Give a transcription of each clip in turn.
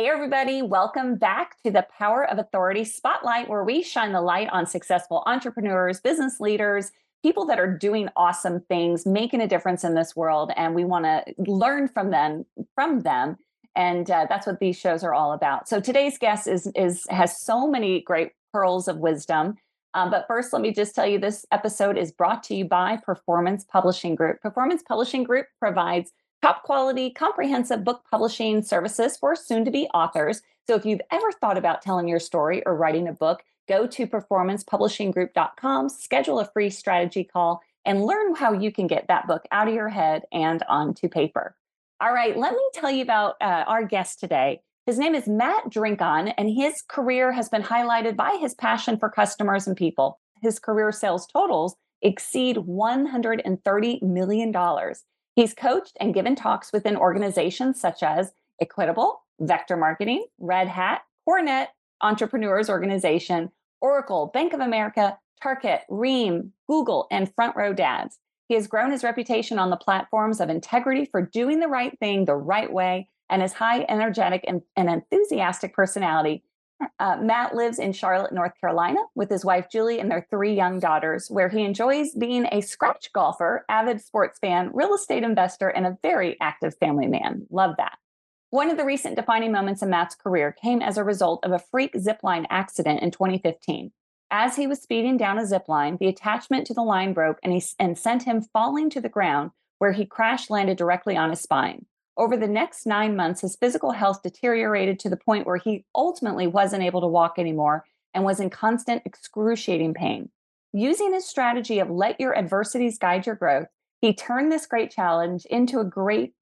Hey, everybody, welcome back to the Power of Authority Spotlight, where we shine the light on successful entrepreneurs, business leaders, people that are doing awesome things, making a difference in this world. And we want to learn from them, from them. And uh, that's what these shows are all about. So today's guest is, is has so many great pearls of wisdom. Um, but first, let me just tell you this episode is brought to you by Performance Publishing Group. Performance Publishing Group provides top quality, comprehensive book publishing services for soon to be authors. So if you've ever thought about telling your story or writing a book, go to performancepublishinggroup.com, schedule a free strategy call, and learn how you can get that book out of your head and onto paper. All right, let me tell you about uh, our guest today. His name is Matt Drinkhahn, and his career has been highlighted by his passion for customers and people. His career sales totals exceed $130 million. He's coached and given talks within organizations such as Equitable, Vector Marketing, Red Hat, CoreNet, Entrepreneurs Organization, Oracle, Bank of America, Target, Ream, Google, and Front Row Dads. He has grown his reputation on the platforms of integrity for doing the right thing the right way and his high energetic and, and enthusiastic personality uh, Matt lives in Charlotte, North Carolina, with his wife Julie and their three young daughters, where he enjoys being a scratch golfer, avid sports fan, real estate investor, and a very active family man. Love that. One of the recent defining moments in Matt's career came as a result of a freak zipline accident in 2015. As he was speeding down a zipline, the attachment to the line broke and, he, and sent him falling to the ground, where he crash landed directly on his spine. Over the next nine months, his physical health deteriorated to the point where he ultimately wasn't able to walk anymore and was in constant excruciating pain. Using his strategy of let your adversities guide your growth, he turned this great challenge into a great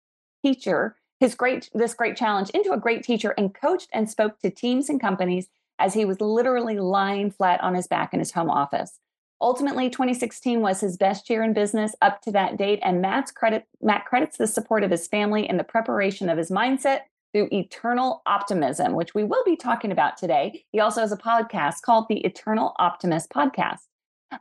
teacher, his great this great challenge into a great teacher and coached and spoke to teams and companies as he was literally lying flat on his back in his home office. Ultimately, 2016 was his best year in business up to that date, and Matt's credit Matt credits the support of his family and the preparation of his mindset through eternal optimism, which we will be talking about today. He also has a podcast called the Eternal Optimist Podcast.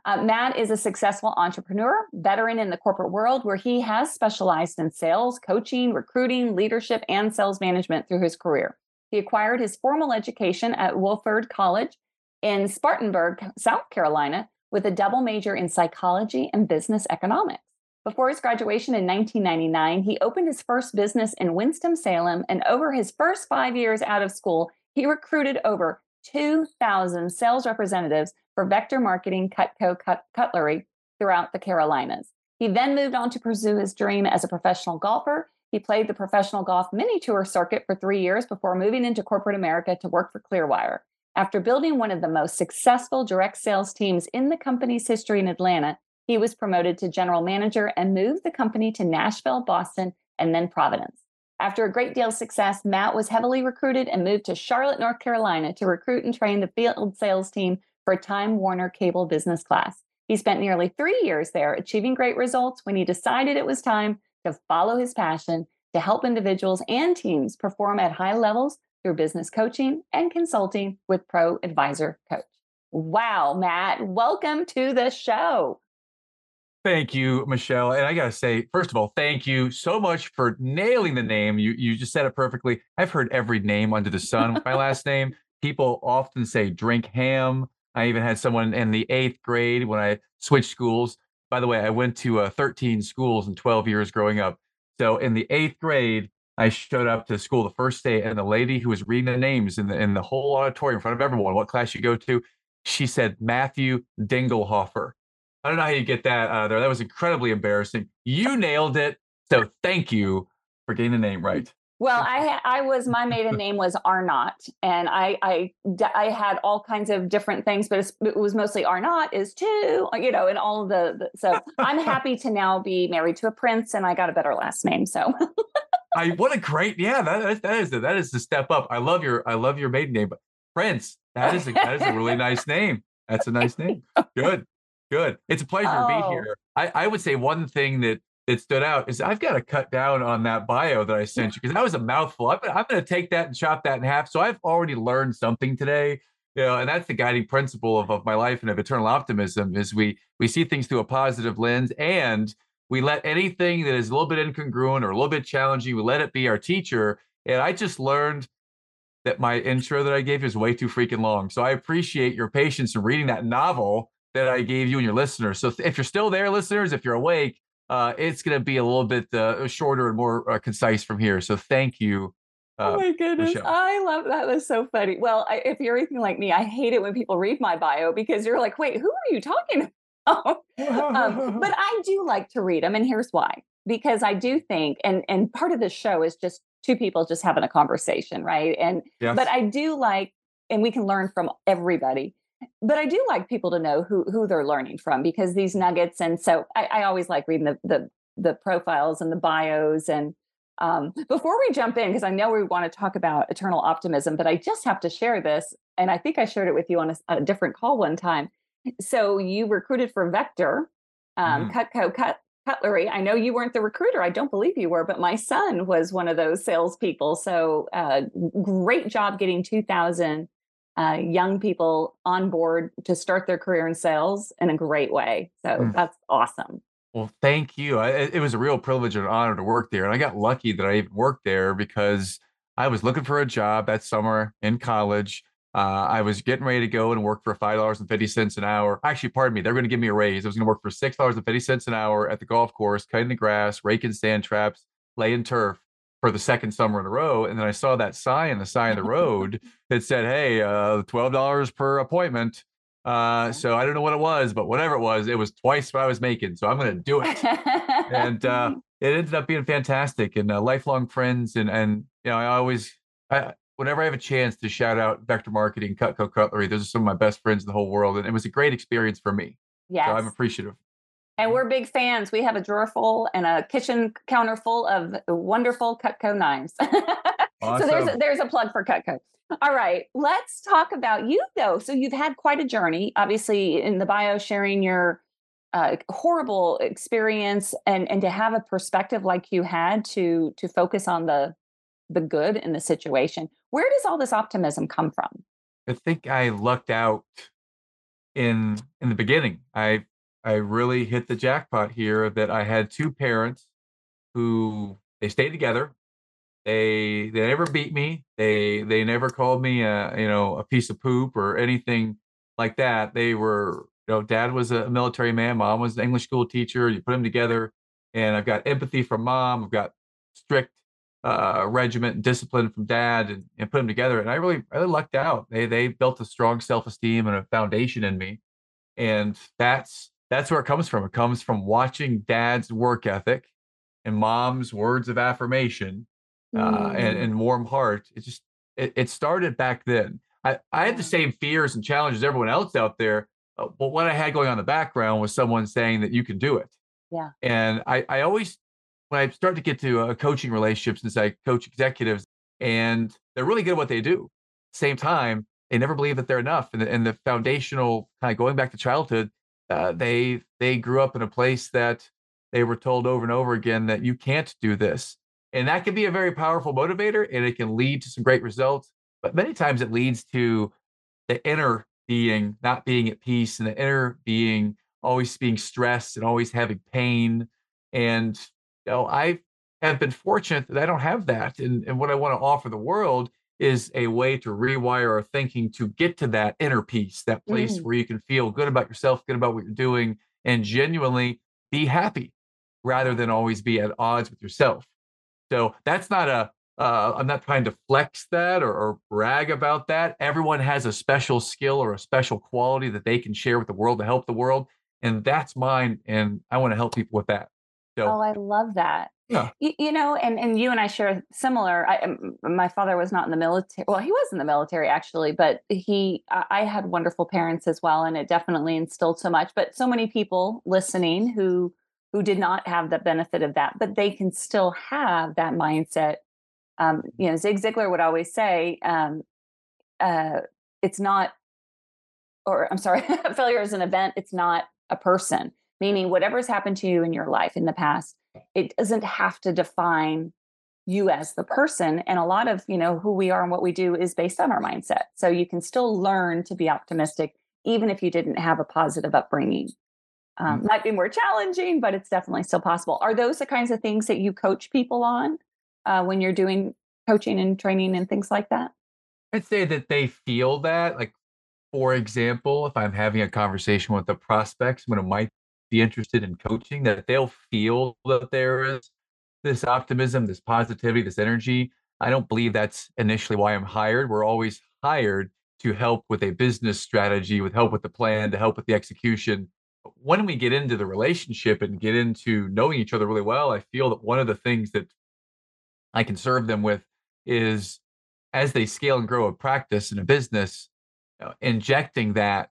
Uh, Matt is a successful entrepreneur, veteran in the corporate world, where he has specialized in sales, coaching, recruiting, leadership, and sales management through his career. He acquired his formal education at Wofford College in Spartanburg, South Carolina, with a double major in psychology and business economics. Before his graduation in 1999, he opened his first business in Winston-Salem, and over his first five years out of school, he recruited over 2,000 sales representatives for Vector Marketing Cutco Cut- Cutlery throughout the Carolinas. He then moved on to pursue his dream as a professional golfer. He played the professional golf mini tour circuit for three years before moving into corporate America to work for Clearwire. After building one of the most successful direct sales teams in the company's history in Atlanta, he was promoted to general manager and moved the company to Nashville, Boston, and then Providence. After a great deal of success, Matt was heavily recruited and moved to Charlotte, North Carolina to recruit and train the field sales team for Time Warner Cable Business Class. He spent nearly three years there, achieving great results when he decided it was time to follow his passion to help individuals and teams perform at high levels through business coaching and consulting with ProAdvisor Coach. Wow, Matt, welcome to the show. Thank you, Michelle. And I got to say, first of all, thank you so much for nailing the name. You you just said it perfectly. I've heard every name under the sun with my last name. People often say drink ham. I even had someone in the eighth grade when I switched schools. By the way, I went to uh, 13 schools in 12 years growing up. So in the eighth grade, I showed up to school the first day, and the lady who was reading the names in the in the whole auditorium in front of everyone, what class you go to, she said Matthew Dingelhofer. I don't know how you get that out of there. That was incredibly embarrassing. You nailed it. So thank you for getting the name right. Well, I I was my maiden name was Arnott, and I I I had all kinds of different things, but it was mostly Arnott is too, you know, and all of the, the so I'm happy to now be married to a prince, and I got a better last name. So I what a great yeah that is that is the, that is the step up. I love your I love your maiden name, but Prince that is a, that is a really nice name. That's a nice name. Good, good. It's a pleasure oh. to be oh. here. I I would say one thing that that stood out is I've got to cut down on that bio that I sent you because that was a mouthful. I'm, I'm going to take that and chop that in half. So I've already learned something today. You know, and that's the guiding principle of, of my life and of eternal optimism is we we see things through a positive lens and we let anything that is a little bit incongruent or a little bit challenging, we let it be our teacher. And I just learned that my intro that I gave is way too freaking long. So I appreciate your patience in reading that novel that I gave you and your listeners. So if you're still there, listeners, if you're awake, uh, it's going to be a little bit uh, shorter and more uh, concise from here. So thank you. oh my goodness. Michelle. I love that. That's so funny. Well, I, if you're anything like me, I hate it when people read my bio because you're like, wait, who are you talking about? um, but I do like to read them. And here's why because I do think, and, and part of the show is just two people just having a conversation, right? And, yes. but I do like, and we can learn from everybody but I do like people to know who who they're learning from because these nuggets. And so I, I always like reading the, the the profiles and the bios. And um, before we jump in, because I know we want to talk about eternal optimism, but I just have to share this. And I think I shared it with you on a, a different call one time. So you recruited for Vector, um, mm. Cutco Cut Cutlery. I know you weren't the recruiter. I don't believe you were, but my son was one of those salespeople. So uh, great job getting 2,000 uh, young people on board to start their career in sales in a great way. So mm. that's awesome. Well, thank you. I, it was a real privilege and honor to work there. And I got lucky that I even worked there because I was looking for a job that summer in college. Uh, I was getting ready to go and work for $5.50 an hour. Actually, pardon me, they're going to give me a raise. I was going to work for $6.50 an hour at the golf course, cutting the grass, raking sand traps, laying turf for the second summer in a row. And then I saw that sign, the sign of the road that said, Hey, uh, $12 per appointment. Uh, so I don't know what it was, but whatever it was, it was twice what I was making. So I'm going to do it. and uh, it ended up being fantastic and uh, lifelong friends. And, and, you know, I always, I, whenever I have a chance to shout out Vector Marketing, Cutco Cutlery, those are some of my best friends in the whole world. And it was a great experience for me. Yes. So I'm appreciative. And we're big fans. We have a drawer full and a kitchen counter full of wonderful Cutco knives. awesome. So there's a, there's a plug for Cutco. All right, let's talk about you though. So you've had quite a journey, obviously in the bio sharing your uh, horrible experience and and to have a perspective like you had to to focus on the the good in the situation. Where does all this optimism come from? I think I lucked out in in the beginning. I I really hit the jackpot here that I had two parents who they stayed together. They they never beat me. They they never called me a you know a piece of poop or anything like that. They were you know dad was a military man, mom was an English school teacher. You put them together, and I've got empathy from mom. I've got strict uh, regiment and discipline from dad, and, and put them together. And I really I really lucked out. They they built a strong self esteem and a foundation in me, and that's that's where it comes from. It comes from watching dad's work ethic and mom's words of affirmation uh, mm. and, and warm heart. It just it, it, started back then. I, I had the same fears and challenges everyone else out there, uh, but what I had going on in the background was someone saying that you can do it. Yeah. And I, I always when I start to get to a coaching relationship since I coach executives and they're really good at what they do. Same time, they never believe that they're enough. And the, and the foundational kind of going back to childhood, uh, they they grew up in a place that they were told over and over again that you can't do this and that can be a very powerful motivator and it can lead to some great results but many times it leads to the inner being not being at peace and the inner being always being stressed and always having pain and you know i have been fortunate that i don't have that and, and what i want to offer the world is a way to rewire our thinking to get to that inner peace, that place mm. where you can feel good about yourself, good about what you're doing, and genuinely be happy rather than always be at odds with yourself. So that's not a, uh, I'm not trying to flex that or, or, brag about that. Everyone has a special skill or a special quality that they can share with the world to help the world. And that's mine. And I want to help people with that. Oh, I love that. Yeah. You, you, know, and, and you and I share similar. I, my father was not in the military. Well, he was in the military actually, but he, I had wonderful parents as well. And it definitely instilled so much, but so many people listening who who did not have the benefit of that, but they can still have that mindset. Um, you know, Zig Ziglar would always say, um, uh, it's not, or I'm sorry, failure is an event, it's not a person, meaning whatever's happened to you in your life in the past, it doesn't have to define you as the person and a lot of you know who we are and what we do is based on our mindset. So you can still learn to be optimistic even if you didn't have a positive upbringing. Um, mm-hmm. might be more challenging but it's definitely still possible. Are those the kinds of things that you coach people on uh, when you're doing coaching and training and things like that? I'd say that they feel that like for example if i'm having a conversation with the prospects when it might be interested in coaching that they'll feel that there is this optimism, this positivity, this energy. I don't believe that's initially why I'm hired. We're always hired to help with a business strategy, with help with the plan, to help with the execution. When we get into the relationship and get into knowing each other really well, I feel that one of the things that I can serve them with is as they scale and grow a practice and a business, uh, injecting that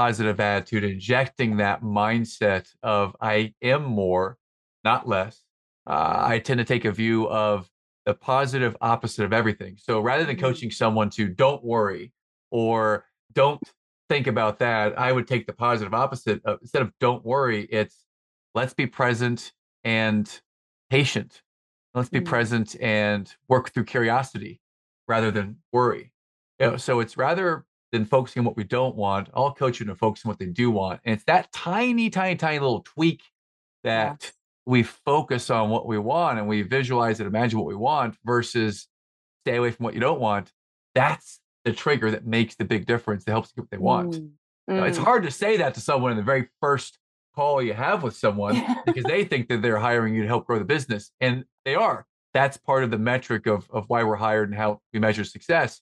positive attitude, injecting that mindset of I am more, not less uh, I tend to take a view of the positive opposite of everything. So rather than mm-hmm. coaching someone to don't worry or don't think about that, I would take the positive opposite. Of, instead of don't worry, it's let's be present and patient. Let's be mm-hmm. present and work through curiosity rather than worry. You know, so it's rather than focusing on what we don't want, I'll coach you to focus on what they do want. And it's that tiny, tiny, tiny little tweak that yeah we focus on what we want and we visualize and imagine what we want versus stay away from what you don't want, that's the trigger that makes the big difference that helps get what they want. Mm. Mm. Now, it's hard to say that to someone in the very first call you have with someone because they think that they're hiring you to help grow the business, and they are. That's part of the metric of, of why we're hired and how we measure success.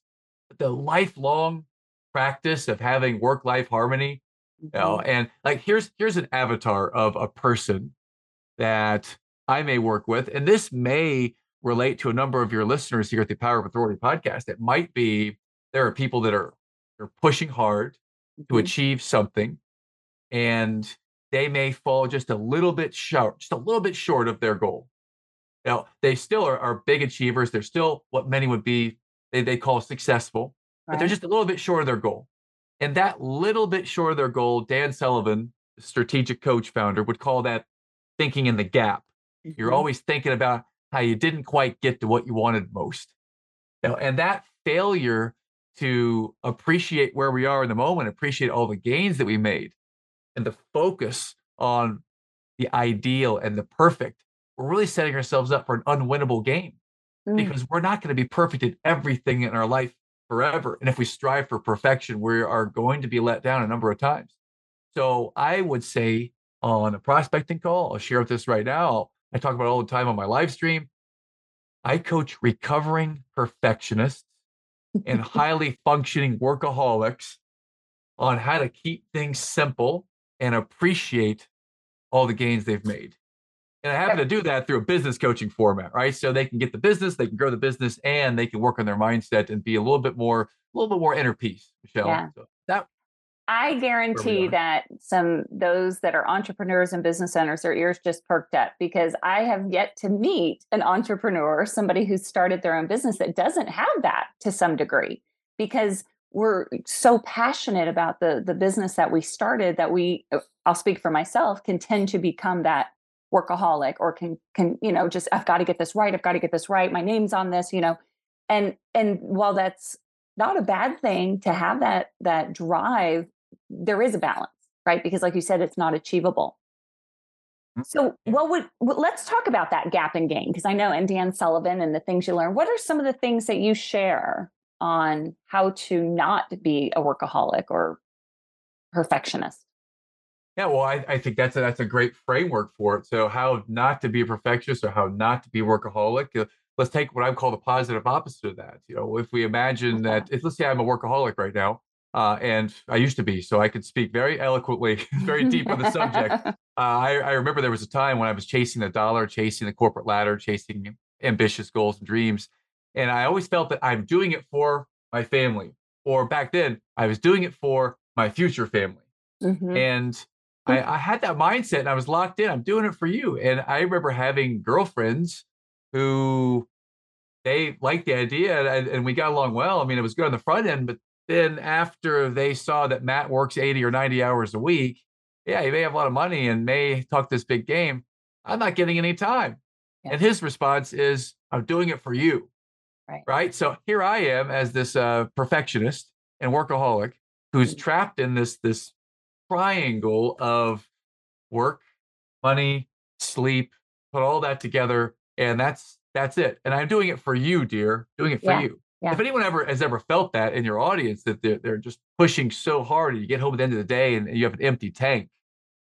But the lifelong practice of having work life harmony, you know, mm-hmm. and like here's here's an avatar of a person that I may work with. And this may relate to a number of your listeners here at the Power of Authority podcast. It might be there are people that are they're pushing hard mm-hmm. to achieve something and they may fall just a little bit short, just a little bit short of their goal. Now, they still are, are big achievers. They're still what many would be, they, they call successful, right. but they're just a little bit short of their goal. And that little bit short of their goal, Dan Sullivan, strategic coach founder, would call that thinking in the gap. Mm-hmm. You're always thinking about how you didn't quite get to what you wanted most. And that failure to appreciate where we are in the moment, appreciate all the gains that we made, and the focus on the ideal and the perfect, we're really setting ourselves up for an unwinnable game mm. because we're not going to be perfect in everything in our life forever. And if we strive for perfection, we are going to be let down a number of times. So I would say on a prospecting call. I'll share with this right now. I talk about all the time on my live stream. I coach recovering perfectionists and highly functioning workaholics on how to keep things simple and appreciate all the gains they've made. And I happen to do that through a business coaching format, right? So they can get the business, they can grow the business, and they can work on their mindset and be a little bit more, a little bit more inner peace, Michelle. Yeah. So that I guarantee that some those that are entrepreneurs and business owners, their ears just perked up because I have yet to meet an entrepreneur, somebody who started their own business that doesn't have that to some degree, because we're so passionate about the the business that we started that we uh, I'll speak for myself can tend to become that workaholic or can can you know just I've got to get this right I've got to get this right my name's on this you know and and while that's not a bad thing to have that that drive there is a balance, right? Because like you said, it's not achievable. Mm, so what would let's talk about that gap and gain because I know and Dan Sullivan and the things you learn. What are some of the things that you share on how to not be a workaholic or perfectionist? Yeah, well, I, I think that's a, that's a great framework for it. So how not to be a perfectionist or how not to be workaholic. Uh, let's take what I call the positive opposite of that. You know, if we imagine that, if let's say I'm a workaholic right now, uh, and I used to be, so I could speak very eloquently, very deep on the subject. Uh, I, I, remember there was a time when I was chasing the dollar, chasing the corporate ladder, chasing ambitious goals and dreams, and I always felt that I'm doing it for my family, or back then I was doing it for my future family, mm-hmm. and I, I had that mindset and I was locked in. I'm doing it for you. And I remember having girlfriends who they liked the idea and, and we got along well. I mean, it was good on the front end, but then after they saw that Matt works 80 or 90 hours a week, yeah, he may have a lot of money and may talk this big game. I'm not getting any time. Yeah. And his response is, I'm doing it for you. Right. Right. So here I am as this uh, perfectionist and workaholic who's mm-hmm. trapped in this this triangle of work, money, sleep, put all that together, and that's that's it. And I'm doing it for you, dear. Doing it for yeah. you. Yeah. If anyone ever has ever felt that in your audience, that they're, they're just pushing so hard, and you get home at the end of the day and you have an empty tank,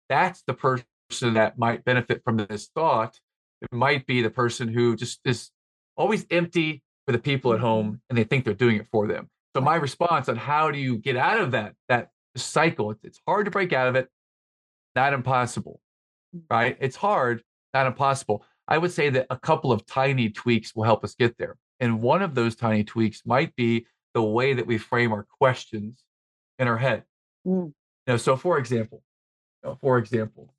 that's the person that might benefit from this thought. It might be the person who just is always empty for the people at home mm-hmm. and they think they're doing it for them. So my response on how do you get out of that that cycle? It's, hard to break out of it, not impossible, mm. right? It's hard, not impossible. I would say that a couple of tiny tweaks will help us get there. And one of those tiny tweaks might be the way that we frame our questions in our head. Mm. You know, so for example, you know, for example,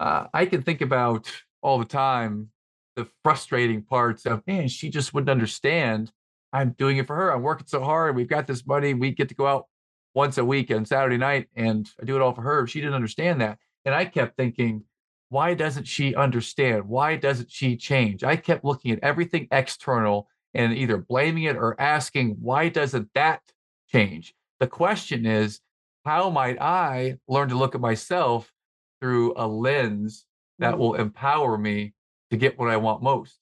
uh, I can think about all the time the frustrating parts of, man, she just wouldn't understand. I'm doing it for her. I'm working so hard. We've got this money. We get to go out once a week on Saturday night, and I do it all for her. She didn't understand that. And I kept thinking, why doesn't she understand? Why doesn't she change? I kept looking at everything external and either blaming it or asking, why doesn't that change? The question is, how might I learn to look at myself through a lens that mm-hmm. will empower me to get what I want most?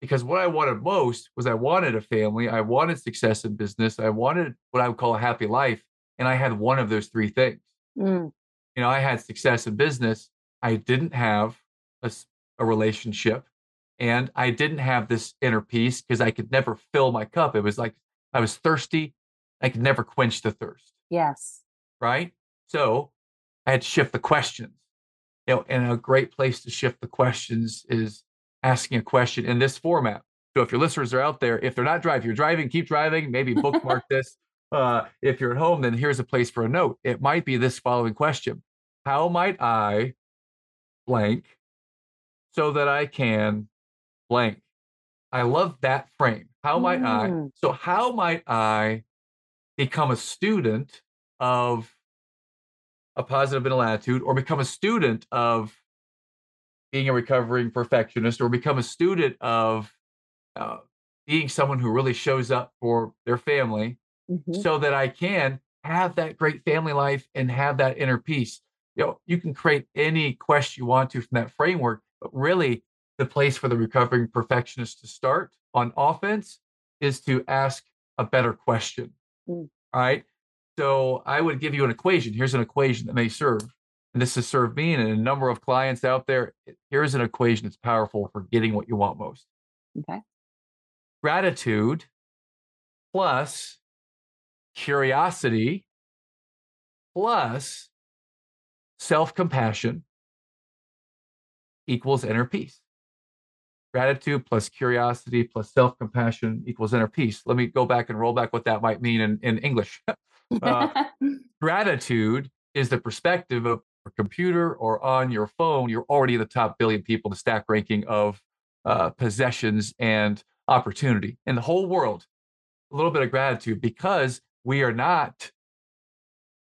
Because what I wanted most was I wanted a family, I wanted success in business, I wanted what I would call a happy life. And I had one of those three things. Mm. You know, I had success in business, I didn't have a, a relationship and I didn't have this inner peace because I could never fill my cup. It was like I was thirsty. I could never quench the thirst. Yes. Right. So I had to shift the questions. You know, and a great place to shift the questions is asking a question in this format. So if your listeners are out there, if they're not driving, you're driving, keep driving, maybe bookmark this. Uh, if you're at home, then here's a place for a note. It might be this following question How might I blank so that I can blank. I love that frame. How might I? Mm. So, how might I become a student of a positive mental attitude or become a student of being a recovering perfectionist or become a student of uh, being someone who really shows up for their family mm-hmm. so that I can have that great family life and have that inner peace. You know, you can create any quest you want to from that framework, but really the place for the recovering perfectionist to start on offense is to ask a better question. Mm. All right. So I would give you an equation. Here's an equation that may serve. And this has served me and a number of clients out there. Here's an equation that's powerful for getting what you want most. Okay. Gratitude plus curiosity plus self compassion equals inner peace. Gratitude plus curiosity plus self compassion equals inner peace. Let me go back and roll back what that might mean in, in English. uh, gratitude is the perspective of a computer or on your phone. You're already the top billion people in the stack ranking of uh, possessions and opportunity in the whole world. A little bit of gratitude because we are not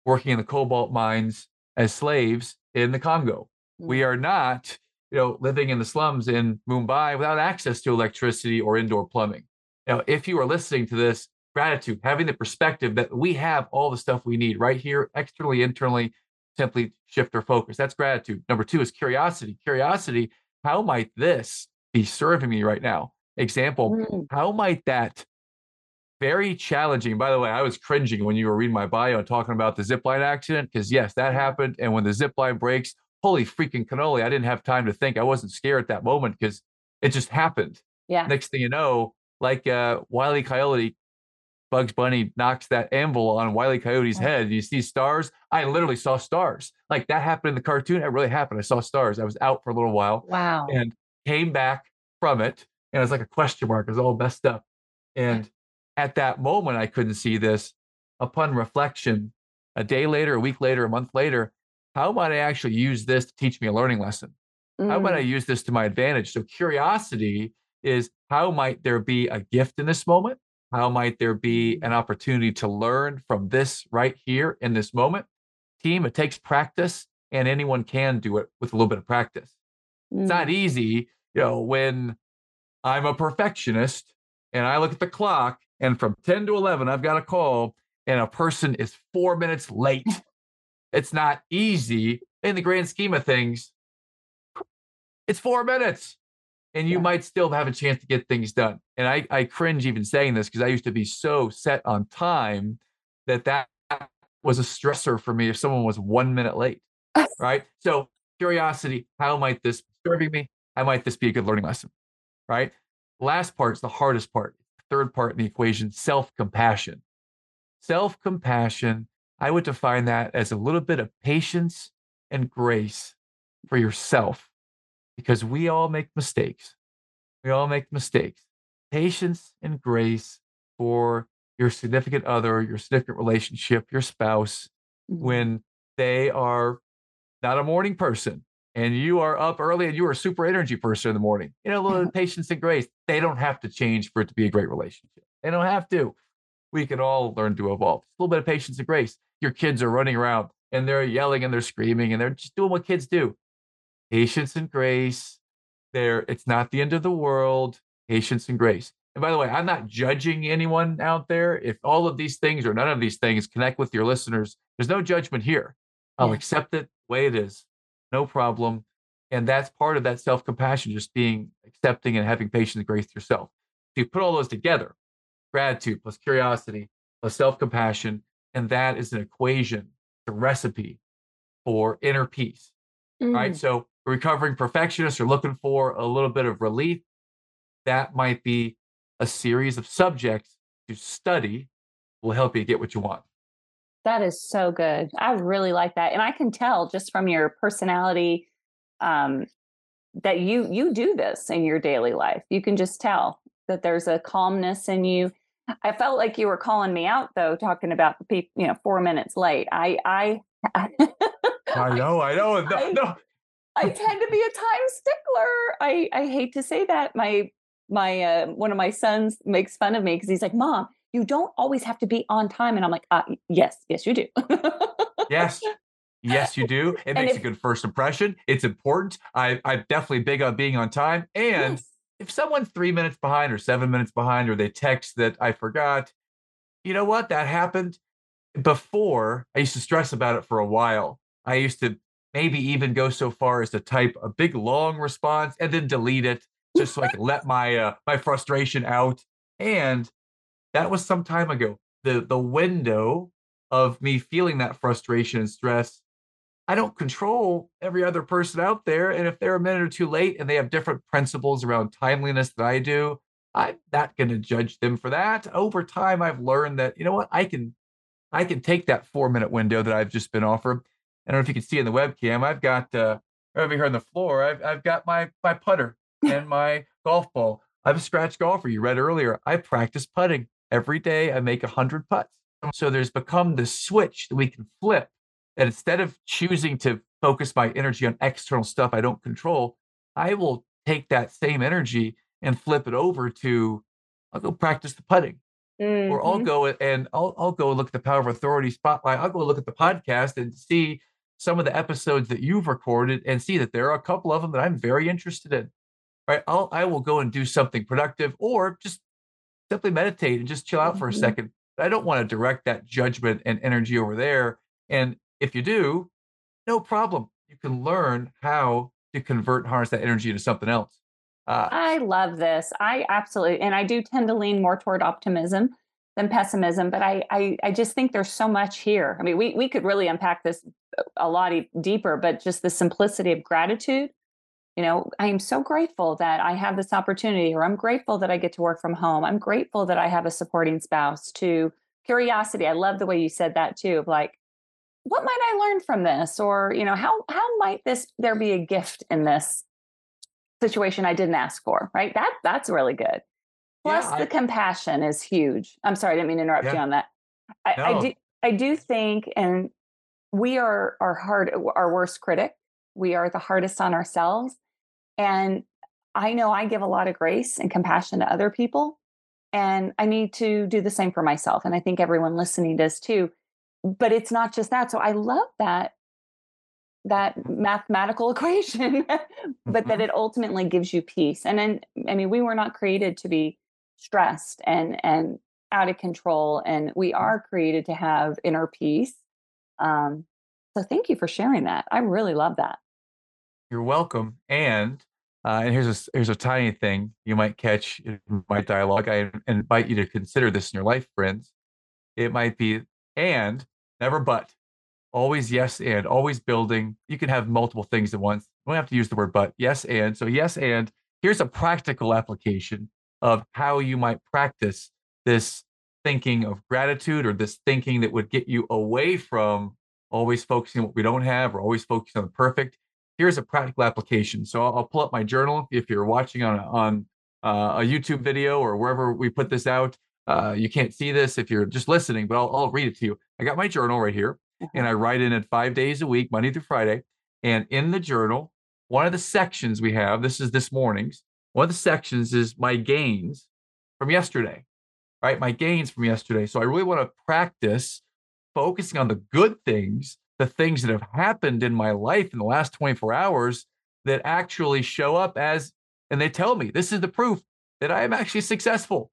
working in the cobalt mines as slaves in the Congo. We mm. are not you know, living in the slums in Mumbai without access to electricity or indoor plumbing. Now, if you are listening to this, gratitude, having the perspective that we have all the stuff we need right here, externally, internally, simply shift our focus. That's gratitude. Number two is curiosity. Curiosity, how might this be serving me right now? Example, mm. how might that very challenging. By the way, I was cringing when you were reading my bio and talking about the zipline accident because yes, that happened. And when the zipline breaks, holy freaking cannoli. I didn't have time to think. I wasn't scared at that moment because it just happened. Yeah. Next thing you know, like uh Wiley Coyote, Bugs Bunny knocks that anvil on Wiley Coyote's head. You see stars. I literally saw stars. Like that happened in the cartoon. It really happened. I saw stars. I was out for a little while. Wow. And came back from it. And it was like a question mark. It was all messed up. And at that moment, I couldn't see this. Upon reflection, a day later, a week later, a month later, how might I actually use this to teach me a learning lesson? How might I Mm, use this to my advantage? So curiosity is how might there be a gift in this moment? How might there be mm, an opportunity to learn from this right here in this moment? Team, it takes practice and anyone can do it with a little bit of practice. It's not mm. easy, you know, when I'm a perfectionist and I look at the clock and from 10 to 11, I've got a call and a person is four minutes late. It's not easy in the grand scheme of things. It's four minutes and you Yeah. might still have a chance to get things done. And I, I cringe even saying this because I used to be so set on time that that was a stressor for me if someone was one minute late, right? So curiosity, how might this be serving me? How might this be a good learning lesson, right? Last part is the hardest part. Third part in the equation, self-compassion. Self-compassion, I would define that as a little bit of patience and grace for yourself because we all make mistakes. We all make mistakes. Patience and grace for your significant other, your significant relationship, your spouse, Mhm. when they are not a morning person and you are up early and you are a super energy person in the morning. You know, a little patience and grace. They don't have to change for it to be a great relationship. They don't have to. We can all learn to evolve. a little bit of patience and grace. Your kids are running around and they're yelling and they're screaming and they're just doing what kids do. Patience and grace. There, it's not the end of the world. Patience and grace. And by the way, I'm not judging anyone out there. If all of these things or none of these things connect with your listeners, there's no judgment here. I'll Yeah. accept it the way it is. No problem. And that's part of that self compassion, just being accepting and having patience and grace yourself. So you put all those together gratitude plus curiosity plus self compassion. And that is an equation, a recipe for inner peace right? Mm. So recovering perfectionists are looking for a little bit of relief. That might be a series of subjects to study will help you get what you want. That is so good. I really like that. And I can tell just from your personality um, that you you do this in your daily life. You can just tell that there's a calmness in you. I felt like you were calling me out though, talking about the people, you know, four minutes late. I I I I know, I know. No, I no. I tend to be a time stickler. I I hate to say that. My my uh, one of my sons makes fun of me because he's like, "Mom, you don't always have to be on time," and I'm like, uh, "Yes, yes, you do." Yes. Yes, you do. It and makes a good first impression. It's important. I, I'm definitely big on being on time. And yes, if someone's three minutes behind or seven minutes behind, or they text that I forgot, you know what? That happened before. I used to stress about it for a while. I used to maybe even go so far as to type a big long response and then delete it just so I could let my uh, my frustration out. And that was some time ago. The the window of me feeling that frustration and stress I don't control every other person out there. And if they're a minute or two late and they have different principles around timeliness that I do, I'm not going to judge them for that. Over time, I've learned that, you know what, I can I can take that four minute window that I've just been offered. I don't know if you can see in the webcam. I've got uh, over here on the floor. I've I've got my my putter and my golf ball. I'm a scratch golfer. You read earlier. I practice putting every day. I make a hundred putts. So there's become this switch that we can flip. And instead of choosing to focus my energy on external stuff I don't control, I will take that same energy and flip it over to I'll go practice the putting or I'll hmm go and I'll I'll go look at the Power of Authority spotlight. I'll go look at the podcast and see some of the episodes that you've recorded and see that there are a couple of them that I'm very interested in. Right? I'll I will go and do something productive or just simply meditate and just chill out for a hmm second. I don't want to direct that judgment and energy over there. And if you do, no problem. You can learn how to convert and harness that energy into something else. Uh, I love this. I absolutely, and I do tend to lean more toward optimism than pessimism, but I, I, I just think there's so much here. I mean, we we could really unpack this a lot deeper, but just the simplicity of gratitude. You know, I am so grateful that I have this opportunity, or I'm grateful that I get to work from home. I'm grateful that I have a supporting spouse. To curiosity, I love the way you said that too. Of like, what might I learn from this, or you know, how how might this there be a gift in this situation I didn't ask for, right? That that's really good. yeah, Plus the compassion is huge. I'm sorry, I didn't mean to interrupt you on that. I, I do I do think, and we are our hard our worst critic. We are the hardest on ourselves. And I know I give a lot of grace and compassion to other people. And I need to do the same for myself. And I think everyone listening does too. But it's not just that. So I love that that mathematical equation, but that Mhm. it ultimately gives you peace. And then I mean, we were not created to be stressed and and out of control. And we are created to have inner peace. Um, so thank you for sharing that. I really love that. You're welcome. And uh, and here's a here's a tiny thing you might catch in my dialogue. I invite you to consider this in your life, friends. It might be and never but. Always yes and always building. You can have multiple things at once. You don't have to use the word but. Yes and. So yes and. Here's a practical application of how you might practice this thinking of gratitude or this thinking that would get you away from always focusing on what we don't have or always focusing on the perfect. Here's a practical application. So I'll, I'll pull up my journal if you're watching on a- on uh, a YouTube video or wherever we put this out. Uh, you can't see this if you're just listening, but I'll, I'll read it to you. I got my journal right here and I write in it five days a week, Monday through Friday. And in the journal, one of the sections we have, this is this morning's, one of the sections is my gains from yesterday, right? My gains from yesterday. So I really want to practice focusing on the good things, the things that have happened in my life in the last 24 hours that actually show up as, and they tell me this is the proof that I am actually successful.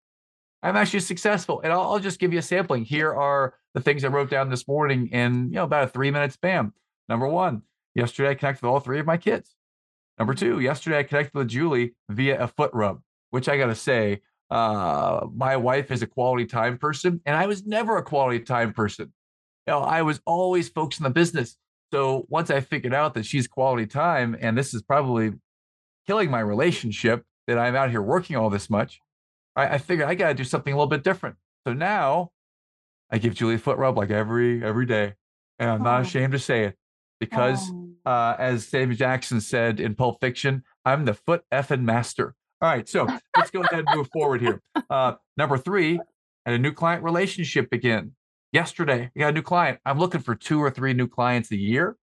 I'm actually successful. And I'll, I'll just give you a sampling. Here are the things I wrote down this morning in you know about a three minute span. Number one, yesterday I connected with all three of my kids. Number two, yesterday I connected with Julie via a foot rub, which I gotta say, uh, my wife is a quality time person, and I was never a quality time person. You know, I was always focused on the business. So once I figured out that she's quality time, and this is probably killing my relationship that I'm out here working all this much, I, I figured I got to do something a little bit different. So now I give Julie a foot rub like every every day, and I'm not Oh, ashamed to say it because, oh. uh, as Samuel Jackson said in Pulp Fiction, I'm the foot effing master. All right, so let's go ahead and move forward here. Uh, number three, and a new client relationship begin. Yesterday, I got a new client. I'm looking for two or three new clients a year,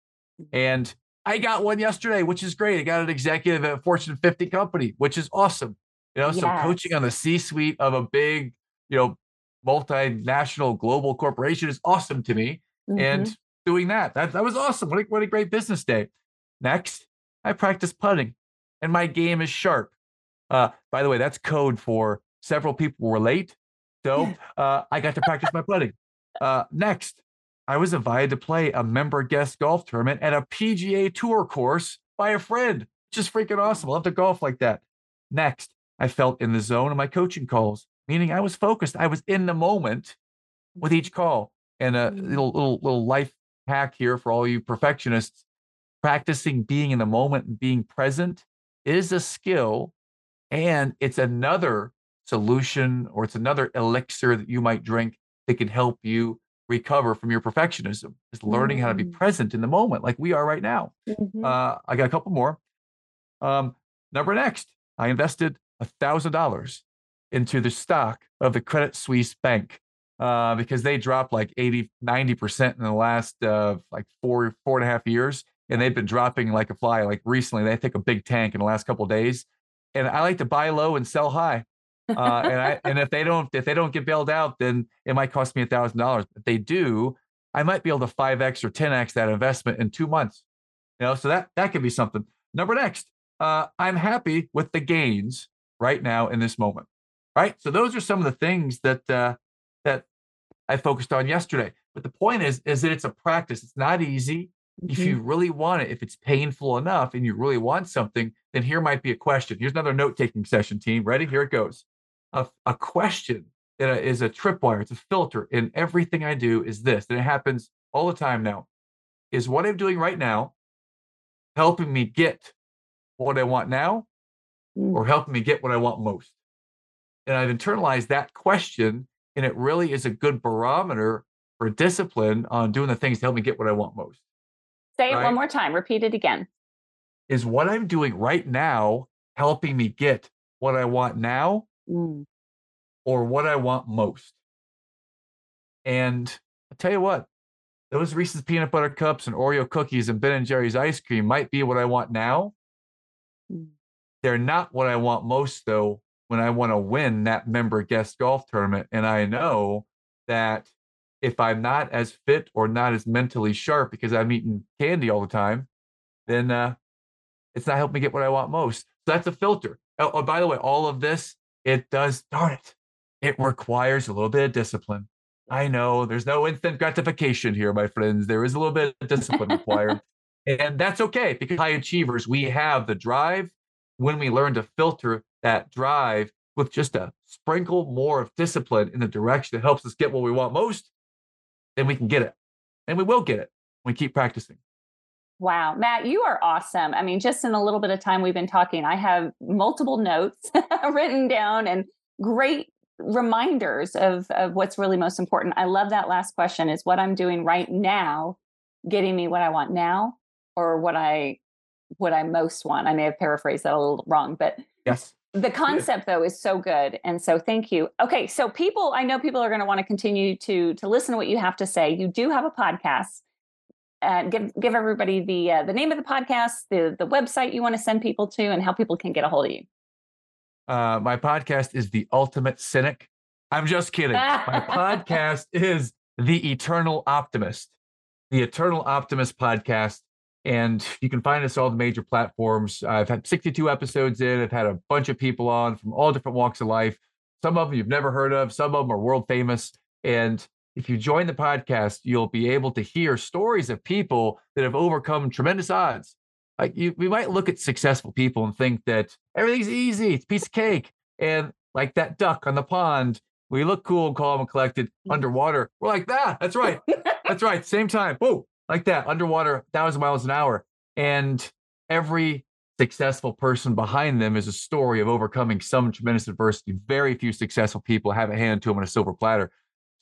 and I got one yesterday, which is great. I got an executive at a Fortune 50 company, which is awesome. You know, so coaching on the C-suite of a big, you know, multinational global corporation is awesome to me. Mhm. And doing that, that, that was awesome. What a, what a great business day. Next, I practice putting, and my game is sharp. Uh, by the way, that's code for several people were late. So uh, I got to practice my putting. Uh, next, I was invited to play a member guest golf tournament at a PGA Tour course by a friend. Just freaking awesome. I love to golf like that. Next, I felt in the zone of my coaching calls, meaning I was focused. I was in the moment with each call. And a Mm. little little little life hack here for all you perfectionists: practicing being in the moment and being present is a skill, and it's another solution or it's another elixir that you might drink that can help you recover from your perfectionism. Is learning how to be Mm. present in the moment, like we are right now. Mhm. Uh, I got a couple more. Um, number next, I invested $1,000 into the stock of the Credit Suisse Bank uh, because they dropped like 80, 90% in the last uh, like four, four and a half years. And they've been dropping like a fly. Like recently, they took a big tank in the last couple of days. And I like to buy low and sell high. Uh, and I and if they don't if they don't get bailed out, then it might cost me a thousand dollars. If they do, I might be able to five x or ten x that investment in two months. You know, so that that could be something. Number next, uh, I'm happy with the gains right now in this moment. Right. So those are some of the things that uh, that I focused on yesterday. But the point is, is that it's a practice. It's not easy. If Mhm. you really want it, if it's painful enough and you really want something, then here might be a question. Here's another note-taking session, team. Ready? Here it goes. A, a question that is a tripwire, it's a filter in everything I do is this, and it happens all the time now. Is what I'm doing right now helping me get what I want now Mm. or helping me get what I want most? And I've internalized that question, and it really is a good barometer for discipline on doing the things to help me get what I want most. Say it Right? one more time. Repeat it again. Is what I'm doing right now helping me get what I want now Mm. or what I want most? And I'll tell you what, those Reese's peanut butter cups and Oreo cookies and Ben and Jerry's ice cream might be what I want now. Mm. They're not what I want most, though, when I want to win that member guest golf tournament. And I know that if I'm not as fit or not as mentally sharp because I'm eating candy all the time, then uh, it's not helping me get what I want most. So that's a filter. Oh, oh, by the way, all of this, it does, darn it, it requires a little bit of discipline. I know there's no instant gratification here, my friends. There is a little bit of discipline required. and that's okay because high achievers, we have the drive when we learn to filter that drive with just a sprinkle more of discipline in the direction that helps us get what we want most, then we can get it. And we will get it. We keep practicing. Wow, Matt, you are awesome. I mean, just in a little bit of time we've been talking, I have multiple notes written down and great reminders of, of what's really most important. I love that last question is what I'm doing right now getting me what I want now or what I what I most want. I may have paraphrased that a little wrong, but yes. The concept though is so good. And so thank you. Okay, so people I know people are going to want to continue to to listen to what you have to say. You do have a podcast. Uh, give give everybody the uh, the name of the podcast, the the website you want to send people to, and how people can get a hold of you. Uh, my podcast is The Ultimate Cynic. I'm just kidding. my podcast is The Eternal Optimist, The Eternal Optimist podcast. And you can find us all the major platforms. I've had 62 episodes in. I've had a bunch of people on from all different walks of life. Some of them you've never heard of, some of them are world famous. And if you join the podcast, you'll be able to hear stories of people that have overcome tremendous odds like you, we might look at successful people and think that everything's easy, it's a piece of cake. And like that duck on the pond, we look cool and calm and collected mm. underwater. We're like, that. that's right. that's right. Same time. Whoa, like that, underwater, thousand miles an hour. And every successful person behind them is a story of overcoming some tremendous adversity. Very few successful people have a hand to them on a silver platter.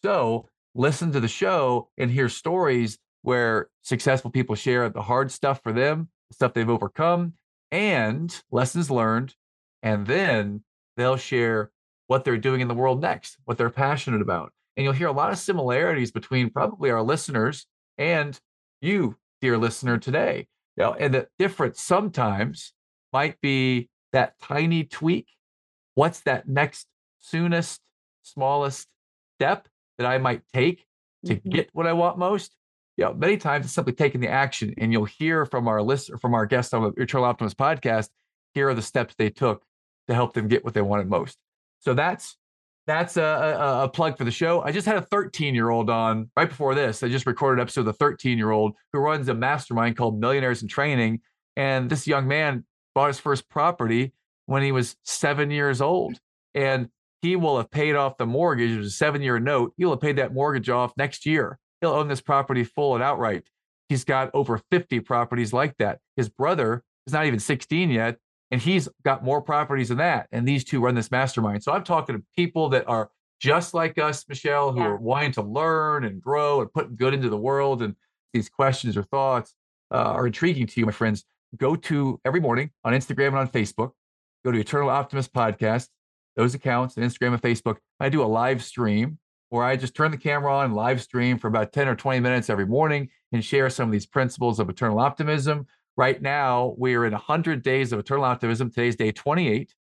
So listen to the show and hear stories where successful people share the hard stuff for them stuff they've overcome, and lessons learned. And then they'll share what they're doing in the world next, what they're passionate about. And you'll hear a lot of similarities between probably our listeners and you, dear listener, today. You know, and the difference sometimes might be that tiny tweak. What's that next soonest, smallest step that I might take to mm-hmm. get what I want most? You know, many times it's simply taking the action, and you'll hear from our list from our guests on the Eternal Optimist podcast. Here are the steps they took to help them get what they wanted most. So that's that's a, a, a plug for the show. I just had a 13 year old on right before this. I just recorded an episode of the 13 year old who runs a mastermind called Millionaires in Training, and this young man bought his first property when he was seven years old, and he will have paid off the mortgage. It was a seven year note. He'll have paid that mortgage off next year he'll own this property full and outright. He's got over 50 properties like that. His brother is not even 16 yet, and he's got more properties than that. And these two run this mastermind. So I'm talking to people that are just like us, Michelle, who yeah. are wanting to learn and grow and put good into the world. And these questions or thoughts uh, are intriguing to you, my friends. Go to every morning on Instagram and on Facebook. Go to Eternal Optimist Podcast, those accounts, and Instagram and Facebook. I do a live stream where I just turn the camera on live stream for about 10 or 20 minutes every morning and share some of these principles of eternal optimism. Right now, we are in 100 days of eternal optimism. Today's day 28.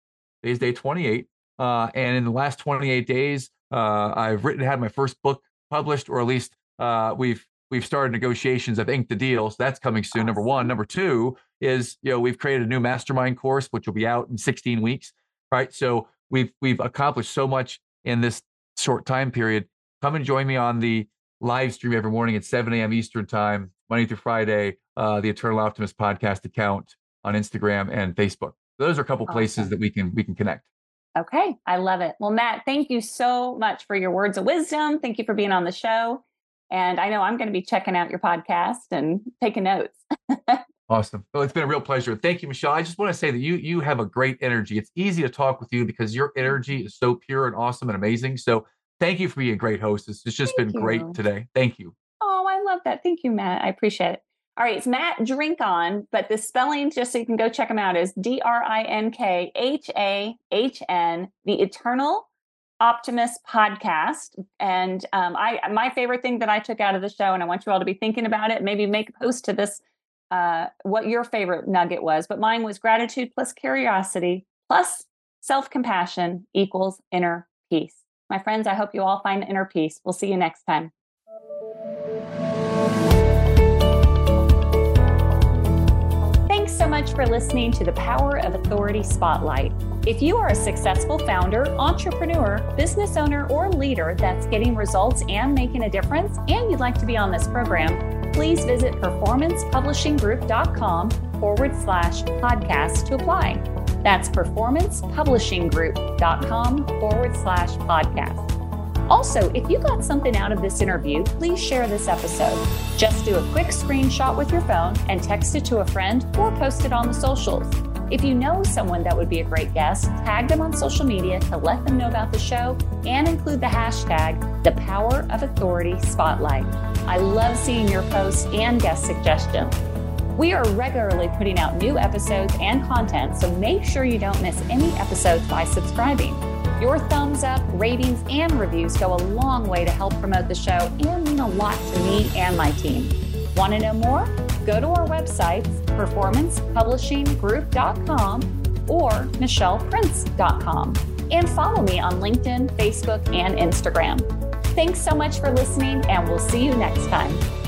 Today's day 28. Uh, and in the last 28 days, uh, I've written, had my first book published, or at least uh, we've we've started negotiations. I've inked the deal, so that's coming soon. Number one. Number two is you know we've created a new mastermind course, which will be out in 16 weeks. Right. So we've we've accomplished so much in this short time period, come and join me on the live stream every morning at 7 a.m. Eastern time, Monday through Friday, uh, the Eternal Optimist podcast account on Instagram and Facebook. Those are a couple awesome. places that we can we can connect. Okay, I love it. Well, Matt, thank you so much for your words of wisdom. Thank you for being on the show. And I know I'm going to be checking out your podcast and taking notes. Awesome. Well, it's been a real pleasure. Thank you, Michelle. I just want to say that you you have a great energy. It's easy to talk with you because your energy is so pure and awesome and amazing. So thank you for being a great host. It's, it's just thank been you. great today. Thank you. Oh, I love that. Thank you, Matt. I appreciate it. All right, it's Matt Drinkhahn, but the spelling, just so you can go check him out, is D R I N K H A H N, the eternal Optimist podcast. And um, I, my favorite thing that I took out of the show, and I want you all to be thinking about it, maybe make a post to this, uh, what your favorite nugget was. But mine was gratitude plus curiosity plus self compassion equals inner peace. My friends, I hope you all find inner peace. We'll see you next time. Thanks so much for listening to the Power of Authority Spotlight. If you are a successful founder, entrepreneur, business owner, or leader that's getting results and making a difference, and you'd like to be on this program, please visit performancepublishinggroup.com forward slash podcast to apply. That's performancepublishinggroup.com forward slash podcast. Also, if you got something out of this interview, please share this episode. Just do a quick screenshot with your phone and text it to a friend or post it on the socials. If you know someone that would be a great guest, tag them on social media to let them know about the show and include the hashtag the power of authority spotlight. I love seeing your posts and guest suggestions. We are regularly putting out new episodes and content, so make sure you don't miss any episodes by subscribing. Your thumbs up, ratings, and reviews go a long way to help promote the show and mean a lot to me and my team. Want to know more? Go to our websites, performancepublishinggroup.com or michelleprince.com, and follow me on LinkedIn, Facebook, and Instagram. Thanks so much for listening, and we'll see you next time.